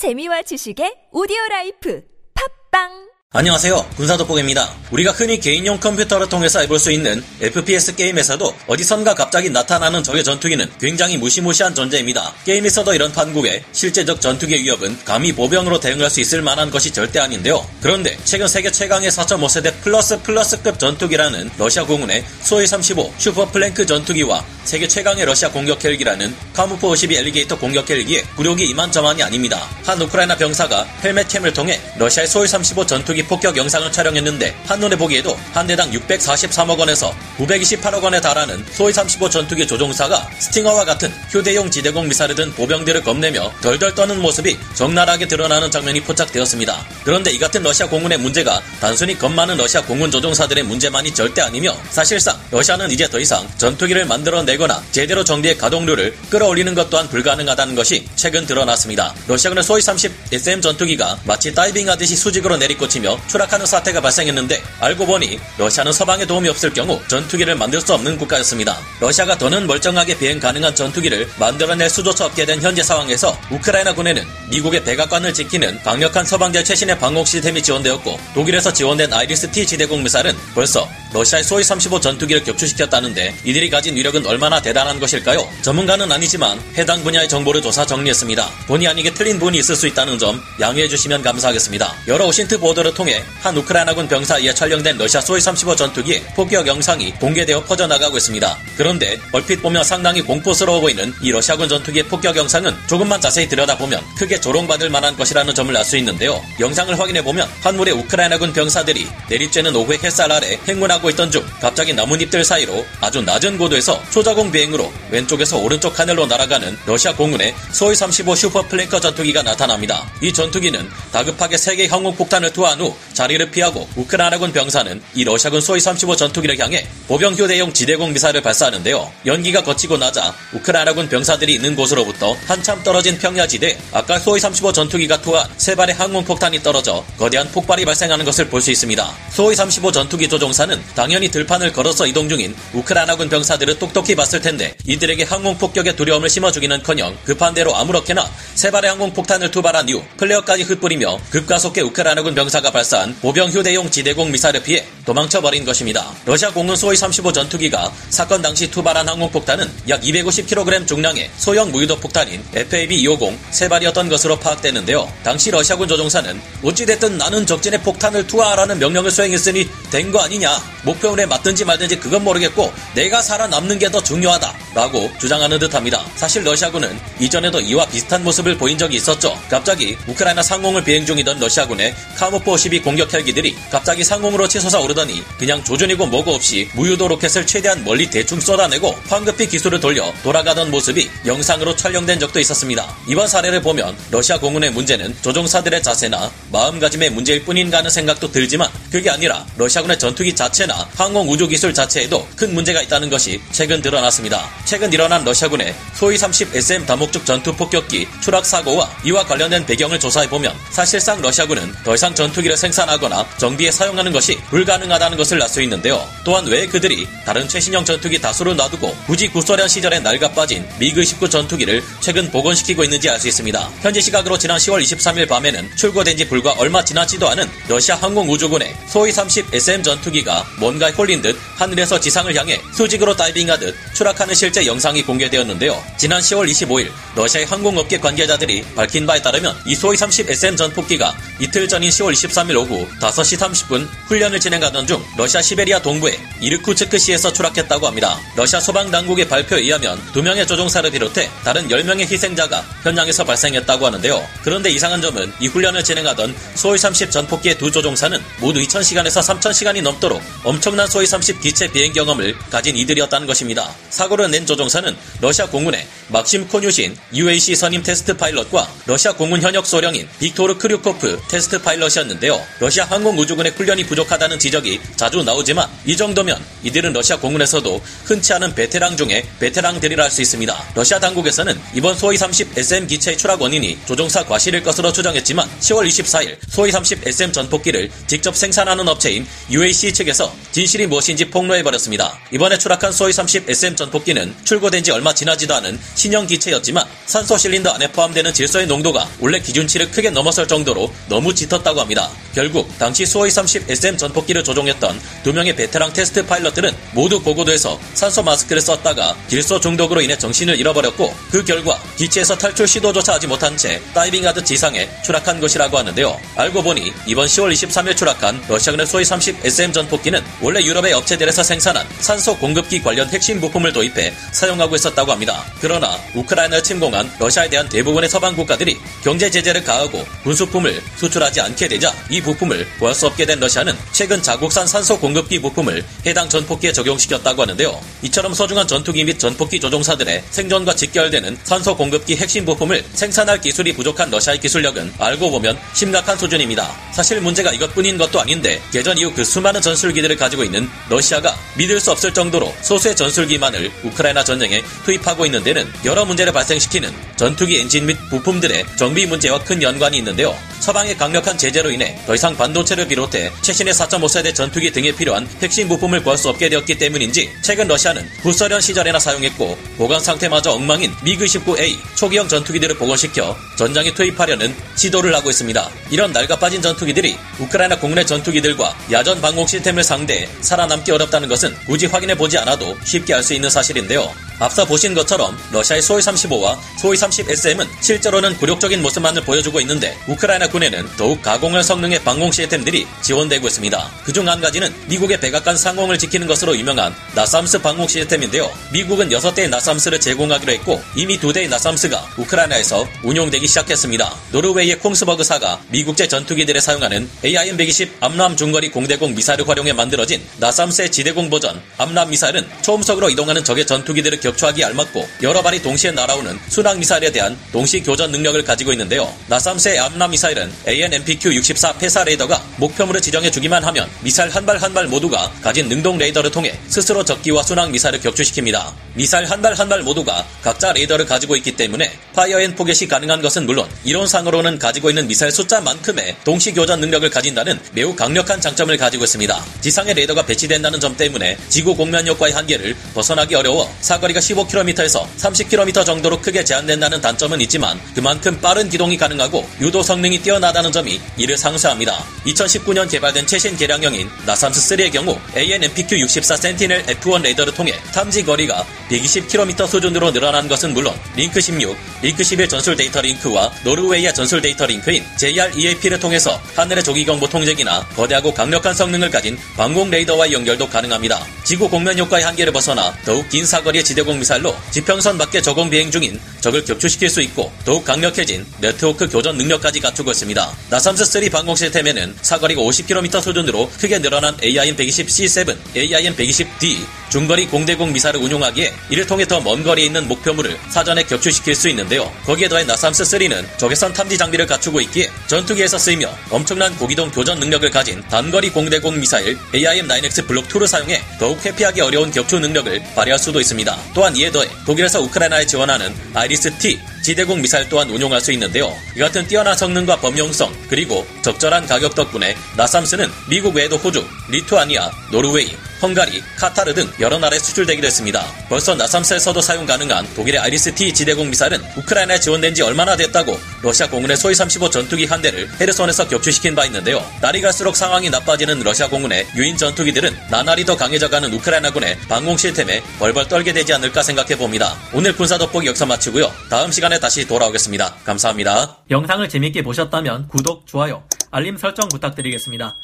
재미와 지식의 오디오 라이프. 팟빵 안녕하세요. 군사돋보기입니다. 우리가 흔히 개인용 컴퓨터를 통해서 해볼 수 있는 FPS 게임에서도 어디선가 갑자기 나타나는 적의 전투기는 굉장히 무시무시한 존재입니다. 게임에서도 이런 판국에 실제적 전투기의 위협은 감히 보병으로 대응할 수 있을 만한 것이 절대 아닌데요. 그런데 최근 세계 최강의 4.5세대 플러스 플러스급 전투기라는 러시아 공군의 수호이 35 슈퍼 플랭커 전투기와 세계 최강의 러시아 공격 헬기라는 카모프 52 앨리게이터 공격 헬기의 굴욕이 이만저만이 아닙니다. 한 우크라이나 병사가 헬멧캠을 통해 러시아의 수호이 35 전투기 폭격 영상을 촬영했는데 한눈에 보기에도 한 대당 643억 원에서 928억 원에 달하는 수호이 35 전투기 조종사가 스팅어와 같은 휴대용 지대공 미사를 든 보병들을 겁내며 덜덜 떠는 모습이 적나라하게 드러나는 장면이 포착되었습니다. 그런데 이 같은 러시아 공군의 문제가 단순히 겁 많은 러시아 공군 조종사들의 문제만이 절대 아니며 사실상 러시아는 이제 더 이상 전투기를 만들어내거나 제대로 정비의 가동률을 끌어올리는 것 또한 불가능하다는 것이 최근 드러났습니다. 러시아군의 소위 30 SM 전투기가 마치 다이빙하듯이 수직으로 내리꽂히며 추락하는 사태가 발생했는데 알고 보니 러시아는 서방의 도움이 없을 경우 전투기를 만들 수 없는 국가였습니다. 러시아가 더는 멀쩡하게 비행 가능한 전투기를 만들어낼 수조차 없게 된 현재 상황에서 우크라이나 군에는 미국의 백악관을 지키는 강력한 서방제 최신의 방공 시스템이 지원되었고 독일에서 지원된 아이리스 T 지대공 미사일은 벌써 러시아의 수호이 35 전투기를 격추시켰다는데 이들이 가진 위력은 얼마나 대단한 것일까요? 전문가는 아니지만 해당 분야의 정보를 조사 정리했습니다. 본의 아니게 틀린 부분이 있을 수 있다는 점 양해해 주시면 감사하겠습니다. 여러 OSINT 보도를 통해 한 우크라이나군 병사에 촬영된 러시아 수호이 35 전투기의 폭격 영상이 공개되어 퍼져나가고 있습니다. 그런데 얼핏 보면 상당히 공포스러워 보이는 이 러시아군 전투기의 폭격 영상은 조금만 자세히 들여다보면 크게 조롱받을 만한 것이라는 점을 알 수 있는데요. 영상을 확인해 보면 한 무리의 우크라이나군 병사들이 내리쬐는 오후의 햇살 아래 행군하고 있던 중 갑자기 나뭇잎들 사이로 아주 낮은 고도에서 초저공 비행으로 왼쪽에서 오른쪽 하늘로 날아가는 러시아 공군의 수호이 35 슈퍼 플랭커 전투기가 나타납니다. 이 전투기는 다급하게 세 개 항공폭탄을 투하한 후 자리를 피하고 우크라이나군 병사는 이 러시아군 수호이 35 전투기를 향해 보병 휴대용 지대공 미사일을 발사하는데요. 연기가 걷히고 나자 우크라이나군 병사들이 있는 곳으로부터 한참 떨어진 평야지대 아까 수호이 35 전투기가 투하한 세 발의 항공폭탄이 떨어져 거대한 폭발이 발생하는 것을 볼 수 있습니다. 수호이 35 전투기 조종사는 당연히 들판을 걸어서 이동 중인 우크라이나군 병사들을 똑똑히 봤을 텐데 이들에게 항공폭격의 두려움을 심어주기는커녕 급한 대로 아무렇게나 세 발의 항공폭탄을 투발한 이후 플레어까지 흩뿌리며 급가속해 우크라이나군 병사가 발사한 보병 휴대용 지대공 미사일을 피해 도망쳐버린 것입니다. 러시아 공군 수호이 35 전투기가 사건 당시 투발한 항공폭탄은 약 250kg 중량의 소형 무유도 폭탄인 FAB-250 세 발이었던 것으로 파악되는데요. 당시 러시아군 조종사는 어찌됐든 나는 적진에 폭탄을 투하하라는 명령을 수행했으니 된 거 아니냐. 목표물에 맞든지 말든지 그건 모르겠고 내가 살아남는 게 더 중요하다. 라고 주장하는 듯합니다. 사실 러시아군은 이전에도 이와 비슷한 모습을 보인 적이 있었죠. 갑자기 우크라이나 상공을 비행 중이던 러시아군의 카모프 12 공격 헬기들이 갑자기 상공으로 치솟아 오르더니 그냥 조준이고 뭐고 없이 무유도 로켓을 최대한 멀리 대충 쏟아내고 황급히 기술을 돌려 돌아가던 모습이 영상으로 촬영된 적도 있었습니다. 이번 사례를 보면 러시아 공군의 문제는 조종사들의 자세나 마음가짐의 문제일 뿐인가 하는 생각도 들지만 그게 아니라 러시아군의 전투기 자체 나 항공 우주 기술 자체에도 큰 문제가 있다는 것이 최근 드러났습니다. 최근 일어난 러시아군의 소위 30 SM 다목적 전투 폭격기 추락 사고와 이와 관련된 배경을 조사해 보면 사실상 러시아군은 더 이상 전투기를 생산하거나 정비에 사용하는 것이 불가능하다는 것을 알 수 있는데요. 또한 왜 그들이 다른 최신형 전투기 다수를 놔두고 굳이 구소련 시절에 낡아빠진 미그 19 전투기를 최근 복원시키고 있는지 알 수 있습니다. 현지 시각으로 지난 10월 23일 밤에는 출고된 지 불과 얼마 지나지도 않은 러시아 항공우주군의 소위 30 SM 전투기가 뭔가에 홀린 듯 하늘에서 지상을 향해 수직으로 다이빙하듯 추락하는 실제 영상이 공개되었는데요. 지난 10월 25일 러시아의 항공업계 관계자들이 밝힌 바에 따르면 이 소위 30 SM 전폭기가 이틀 전인 10월 23일 오후 5시 30분 훈련을 진행하던 중 러시아 시베리아 동부의 이르쿠츠크시에서 추락했다고 합니다. 러시아 소방 당국의 발표에 의하면 두 명의 조종사를 비롯해 다른 10명의 희생자가 현장에서 발생했다고 하는데요. 그런데 이상한 점은 이 훈련을 진행하던 소위 30 전폭기의 두 조종사는 모두 2000시간에서 3000시간이 넘도록 엄청난 수호이 30 기체 비행 경험을 가진 이들이었다는 것입니다. 사고를 낸 조종사는 러시아 공군의 막심 코뉴신 UAC 선임 테스트 파일럿과 러시아 공군 현역 소령인 빅토르 크류코프 테스트 파일럿이었는데요. 러시아 항공우주군의 훈련이 부족하다는 지적이 자주 나오지만 이 정도면 이들은 러시아 공군에서도 흔치 않은 베테랑 중에 베테랑들이라 할 수 있습니다. 러시아 당국에서는 이번 수호이 30 SM 기체의 추락 원인이 조종사 과실일 것으로 추정했지만 10월 24일 수호이 30 SM 전폭기를 직접 생산하는 업체인 UAC 측에서 진실이 무엇인지 폭로해버렸습니다. 이번에 추락한 수호이 30 SM 전폭기는 출고된 지 얼마 지나지도 않은 신형 기체였지만 산소 실린더 안에 포함되는 질소의 농도가 원래 기준치를 크게 넘어설 정도로 너무 짙었다고 합니다. 결국 당시 수호이 30 SM 전폭기를 조종했던 두 명의 베테랑 테스트 파일럿들은 모두 고고도에서 산소 마스크를 썼다가 질소 중독으로 인해 정신을 잃어버렸고 그 결과 기체에서 탈출 시도조차 하지 못한 채 다이빙하듯 지상에 추락한 것이라고 하는데요. 알고 보니 이번 10월 23일 추락한 러시아군의 수호이 30 SM 전폭기는 원래 유럽의 업체들에서 생산한 산소 공급기 관련 핵심 부품을 도입해 사용하고 있었다고 합니다. 그러나 우크라이나를 침공한 러시아에 대한 대부분의 서방 국가들이 경제 제재를 가하고 군수품을 수출하지 않게 되자 이 부품을 구할 수 없게 된 러시아는 최근 자국산 산소 공급기 부품을 해당 전폭기에 적용시켰다고 하는데요. 이처럼 소중한 전투기 및 전폭기 조종사들의 생존과 직결되는 산소 공급기 핵심 부품을 생산할 기술이 부족한 러시아의 기술력은 알고 보면 심각한 수준입니다. 사실 문제가 이것뿐인 것도 아닌데 개전 이후 그 수많은 전술기들을 가지고 있는 러시아가 믿을 수 없을 정도로 소수의 전술기만을 우크라이나 전쟁에 투입하고 있는 데는 여러 문제를 발생시키는 전투기 엔진 및 부품들의 정비 문제와 큰 연관이 있는데요. 서방의 강력한 제재로 인해 더 이상 반도체를 비롯해 최신의 4.5세대 전투기 등에 필요한 핵심 부품을 구할 수 없게 되었기 때문인지 최근 러시아는 구소련 시절에나 사용했고 보관 상태마저 엉망인 미그 19A 초기형 전투기들을 복원시켜 전장에 투입하려는 시도를 하고 있습니다. 이런 낡아빠진 전투기들이 우크라이나 국내 전투기들과 야전 방공 시스템을 상대해 살아남기 어렵다는 것은 굳이 확인해 보지 않아도 쉽게 알 수 있는 사실인데요. 앞서 보신 것처럼 러시아의 소위 35와 소위 30SM은 실제로는 굴욕적인 모습만을 보여주고 있는데 우크라이나 군에는 더욱 가공할 성능의 방공 시스템들이 지원되고 있습니다. 그중 한 가지는 미국의 백악관 상공을 지키는 것으로 유명한 나삼스 방공 시스템인데요. 미국은 6대의 나삼스를 제공하기로 했고 이미 2대의 나삼스가 우크라이나에서 운용되기 시작했습니다. 노르웨이의 콩스버그사가 미국제 전투기들에 사용하는 AIM-120 암람 중거리 공대공 미사일을 활용해 만들어진 나삼스의 지대공 버전 암람 미사일은 초음속으로 이동하는 적의 전투기들을 격추하기 알맞고 여러 발이 동시에 날아오는 순항 미사일에 대한 동시 교전 능력을 가지고 있는데요. 나삼스의 암람 미사일은 AN/MPQ-64 PESA 레이더가 목표물을 지정해 주기만 하면 미사일 한 발 한 발 모두가 가진 능동 레이더를 통해 스스로 적기와 순항 미사일을 격추시킵니다. 미사일 한 발 한 발 모두가 각자 레이더를 가지고 있기 때문에 파이어 앤 포겟이 가능한 것은 물론 이론상으로는 가지고 있는 미사일 숫자만큼의 동시 교전 능력을 가진다는 매우 강력한 장점을 가지고 있습니다. 지상에 레이더가 배치된다는 점 때문에 지구 곡면 효과의 한계를 벗어나기 어려워 사거리가 15km에서 30km 정도로 크게 제한된다는 단점은 있지만 그만큼 빠른 기동이 가능하고 유도 성능이 뛰어나다는 점이 이를 상쇄합니다. 2019년 개발된 최신 개량형인 나삼스3의 경우 AN/MPQ-64 센티넬 F1 레이더를 통해 탐지 거리가 120km 수준으로 늘어난 것은 물론 링크 16, 링크 11 전술 데이터 링크와 노르웨이의 전술 데이터 링크인 JREAP를 통해서 하늘의 조기경보 통제기나 거대하고 강력한 성능을 가진 방공 레이더와의 연결도 가능합니다. 지구 곡면 효과의 한계를 벗어나 더욱 긴 사거리의 지대공 미사일로 지평선 밖에 저공 비행 중인 적을 격추시킬 수 있고 더욱 강력해진 네트워크 교전 능력까지 갖추고 있습니다. 나삼스3 방공 시스템에는 사거리가 50km 수준으로 크게 늘어난 AIM-120C7, AIM-120D 중거리 공대공 미사일을 운용하기에 이를 통해 더 먼 거리에 있는 목표물을 사전에 격추시킬 수 있는데요. 거기에 더해 나삼스3는 적외선 탐지 장비를 갖추고 있기에 전투기에서 쓰이며 엄청난 고기동 교전 능력을 가진 단거리 공대공 미사일 AIM-9X Block 2를 사용해 더욱 회피하기 어려운 격추 능력을 발휘할 수도 있습니다. 또한 이에 더해 독일에서 우크라이나에 지원하는 아이리스-T 지대공 미사일 또한 운용할 수 있는데요. 이 같은 뛰어난 성능과 범용성 그리고 적절한 가격 덕분에 나삼스는 미국 외에도 호주, 리투아니아, 노르웨이, 헝가리, 카타르 등 여러 나라에 수출되기도 했습니다. 벌써 나삼스에서도 사용 가능한 독일의 아이리스-T 지대공 미사일은 우크라이나에 지원된 지 얼마나 됐다고 러시아 공군의 수호이 35 전투기 한 대를 헤르손에서 격추시킨 바 있는데요. 날이 갈수록 상황이 나빠지는 러시아 공군의 유인 전투기들은 나날이 더 강해져가는 우크라이나군의 방공 시스템에 벌벌 떨게 되지 않을까 생각해 봅니다. 오늘 군사 돋보기 역사 마치고요. 다음 시간에 다시 돌아오겠습니다. 감사합니다. 영상을 재밌게 보셨다면 구독, 좋아요, 알림 설정 부탁드리겠습니다.